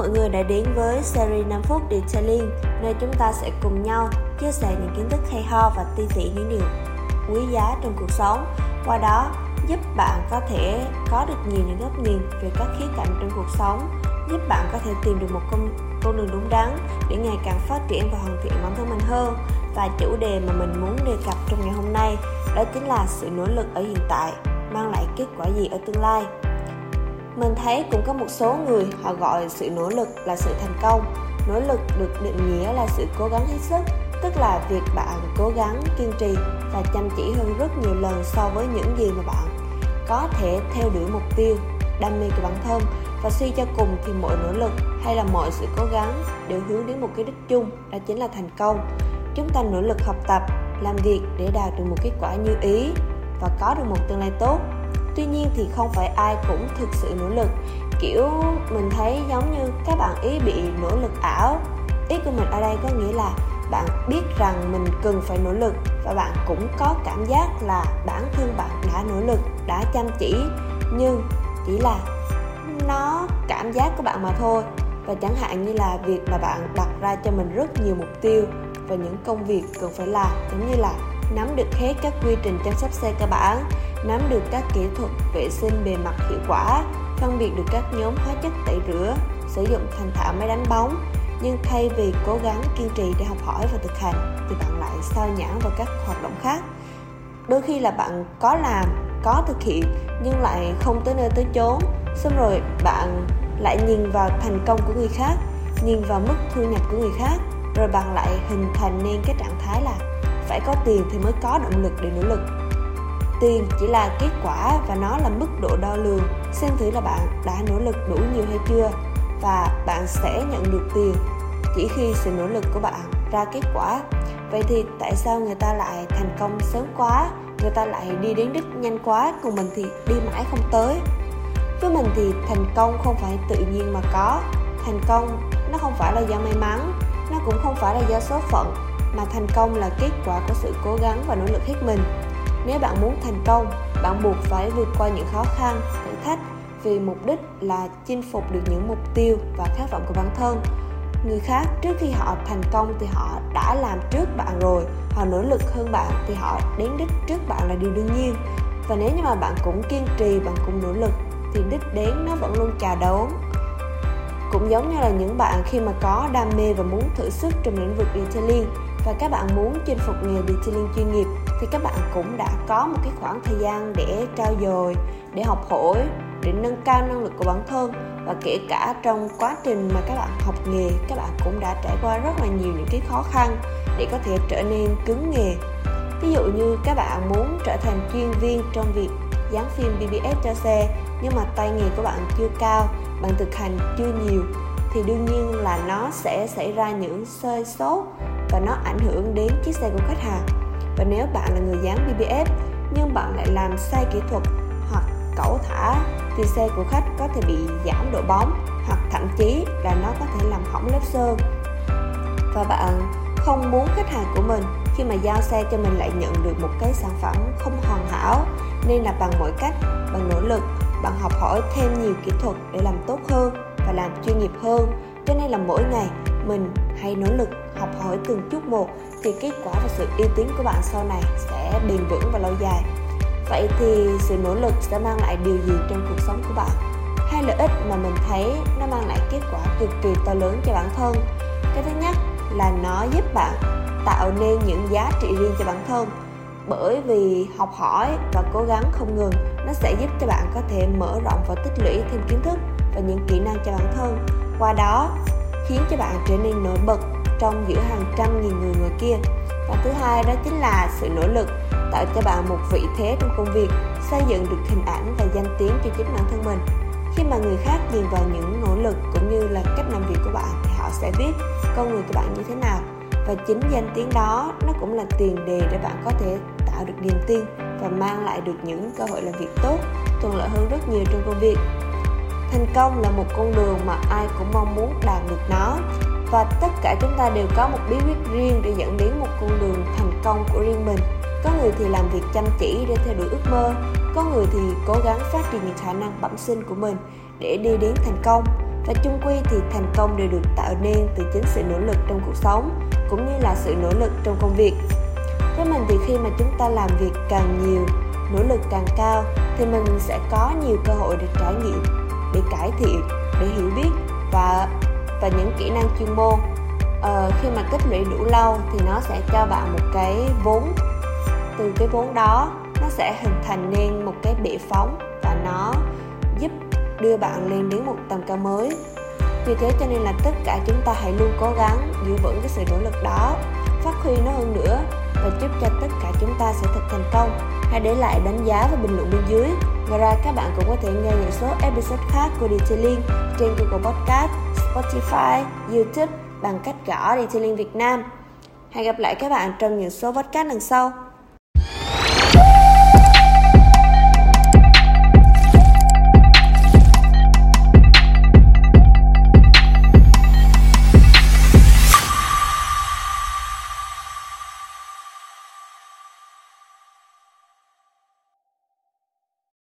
mọi người đã đến với series 5 phút Detailing nơi chúng ta sẽ cùng nhau chia sẻ những kiến thức hay ho và ti tỉ những điều quý giá trong cuộc sống. Qua đó giúp bạn có thể có được nhiều những góc nhìn về các khía cạnh trong cuộc sống. Giúp bạn có thể tìm được một con, con đường đúng đắn để ngày càng phát triển và hoàn thiện bản thân mình hơn. Và chủ đề mà mình muốn đề cập trong ngày hôm nay đó chính là sự nỗ lực ở hiện tại mang lại kết quả gì ở tương lai mình thấy cũng có một số người họ gọi sự nỗ lực là sự thành công. Nỗ lực được định nghĩa là sự cố gắng hết sức, tức là việc bạn cố gắng, kiên trì và chăm chỉ hơn rất nhiều lần so với những gì mà bạn có thể theo đuổi mục tiêu, đam mê của bản thân. Và suy cho cùng thì mọi nỗ lực hay là mọi sự cố gắng đều hướng đến một cái đích chung, đó chính là thành công. Chúng ta nỗ lực học tập, làm việc để đạt được một kết quả như ý và có được một tương lai tốt tuy nhiên thì không phải ai cũng thực sự nỗ lực. Kiểu, mình thấy giống như các bạn ý bị nỗ lực ảo. Ý của mình ở đây có nghĩa là bạn biết rằng mình cần phải nỗ lực và bạn cũng có cảm giác là bản thân bạn đã nỗ lực, đã chăm chỉ. Nhưng chỉ là nó cảm giác của bạn mà thôi. Và chẳng hạn như là việc mà bạn đặt ra cho mình rất nhiều mục tiêu và những công việc cần phải làm, giống như là nắm được hết các quy trình chăm sóc xe cơ bản nắm được các kỹ thuật vệ sinh bề mặt hiệu quả, phân biệt được các nhóm hóa chất tẩy rửa, sử dụng thành thạo máy đánh bóng. Nhưng thay vì cố gắng kiên trì để học hỏi và thực hành, thì bạn lại sao nhãn vào các hoạt động khác. Đôi khi là bạn có làm, có thực hiện, nhưng lại không tới nơi tới chốn. Xong rồi bạn lại nhìn vào thành công của người khác, nhìn vào mức thu nhập của người khác, rồi bạn lại hình thành nên cái trạng thái là phải có tiền thì mới có động lực để nỗ lực tiền chỉ là kết quả và nó là mức độ đo lường. Xem thử là bạn đã nỗ lực đủ nhiều hay chưa và bạn sẽ nhận được tiền chỉ khi sự nỗ lực của bạn ra kết quả. Vậy thì tại sao người ta lại thành công sớm quá? Người ta lại đi đến đích nhanh quá? Còn mình thì đi mãi không tới. Với mình thì thành công không phải tự nhiên mà có. Thành công nó không phải là do may mắn, nó cũng không phải là do số phận, mà thành công là kết quả của sự cố gắng và nỗ lực hết mình nếu bạn muốn thành công, bạn buộc phải vượt qua những khó khăn, thử thách vì mục đích là chinh phục được những mục tiêu và khát vọng của bản thân. Người khác trước khi họ thành công thì họ đã làm trước bạn rồi, họ nỗ lực hơn bạn thì họ đến đích trước bạn là điều đương nhiên. Và nếu như mà bạn cũng kiên trì, bạn cũng nỗ lực thì đích đến nó vẫn luôn chào đón. Cũng giống như là những bạn khi mà có đam mê và muốn thử sức trong lĩnh vực detailing. Và các bạn muốn chinh phục nghề detailing chuyên nghiệp thì các bạn cũng đã có một cái khoảng thời gian để trao dồi, để học hỏi, để nâng cao năng lực của bản thân. Và kể cả trong quá trình mà các bạn học nghề, các bạn cũng đã trải qua rất là nhiều những cái khó khăn để có thể trở nên cứng nghề. Ví dụ như các bạn muốn trở thành chuyên viên trong việc dán phim BBS cho xe, nhưng mà tay nghề của bạn chưa cao, bạn thực hành chưa nhiều, thì đương nhiên là nó sẽ xảy ra những sơi sốt và nó ảnh hưởng đến chiếc xe của khách hàng và nếu bạn là người dán BBS nhưng bạn lại làm sai kỹ thuật hoặc cẩu thả, thì xe của khách có thể bị giảm độ bóng hoặc thậm chí là nó có thể làm hỏng lớp sơn. Và bạn không muốn khách hàng của mình khi mà giao xe cho mình lại nhận được một cái sản phẩm không hoàn hảo, nên là bằng mọi cách, bằng nỗ lực, bạn học hỏi thêm nhiều kỹ thuật để làm tốt hơn và làm chuyên nghiệp hơn. Cho nên là mỗi ngày mình hay nỗ lực học hỏi từng chút một thì kết quả và sự uy tín của bạn sau này sẽ bền vững và lâu dài. Vậy thì sự nỗ lực sẽ mang lại điều gì trong cuộc sống của bạn? Hai lợi ích mà mình thấy nó mang lại kết quả cực kỳ to lớn cho bản thân? Cái thứ nhất là nó giúp bạn tạo nên những giá trị riêng cho bản thân. Bởi vì học hỏi và cố gắng không ngừng, nó sẽ giúp cho bạn có thể mở rộng và tích lũy thêm kiến thức và những kỹ năng cho bản thân. Qua đó khiến cho bạn trở nên nổi bật trong giữa hàng trăm nghìn người ngoài kia. Và thứ hai đó chính là sự nỗ lực tạo cho bạn một vị thế trong công việc, xây dựng được hình ảnh và danh tiếng cho chính bản thân mình. Khi mà người khác nhìn vào những nỗ lực cũng như là cách làm việc của bạn thì họ sẽ biết con người của bạn như thế nào. Và chính danh tiếng đó, nó cũng là tiền đề để bạn có thể tạo được niềm tin và mang lại được những cơ hội làm việc tốt, thuận lợi hơn rất nhiều trong công việc thành công là một con đường mà ai cũng mong muốn đạt được nó. Và tất cả chúng ta đều có một bí quyết riêng để dẫn đến một con đường thành công của riêng mình. Có người thì làm việc chăm chỉ để theo đuổi ước mơ, có người thì cố gắng phát triển những khả năng bẩm sinh của mình để đi đến thành công. Và chung quy thì thành công đều được tạo nên từ chính sự nỗ lực trong cuộc sống, cũng như là sự nỗ lực trong công việc. Với mình thì khi mà chúng ta làm việc càng nhiều, nỗ lực càng cao, thì mình sẽ có nhiều cơ hội để trải nghiệm để cải thiện để hiểu biết và và những kỹ năng chuyên môn. Ờ, khi mà tích lũy đủ lâu thì nó sẽ cho bạn một cái vốn. Từ cái vốn đó nó sẽ hình thành nên một cái bệ phóng và nó giúp đưa bạn lên đến một tầm cao mới. Vì thế cho nên là tất cả chúng ta hãy luôn cố gắng giữ vững cái sự nỗ lực đó. Phát huy nó hơn nữa giúp chúc cho tất cả chúng ta sẽ thật thành công. Hãy để lại đánh giá và bình luận bên dưới. Ngoài ra các bạn cũng có thể nghe những số episode khác của Detailing trên Google Podcast, Spotify, YouTube bằng cách gõ Detailing Việt Nam. Hẹn gặp lại các bạn trong những số podcast lần sau.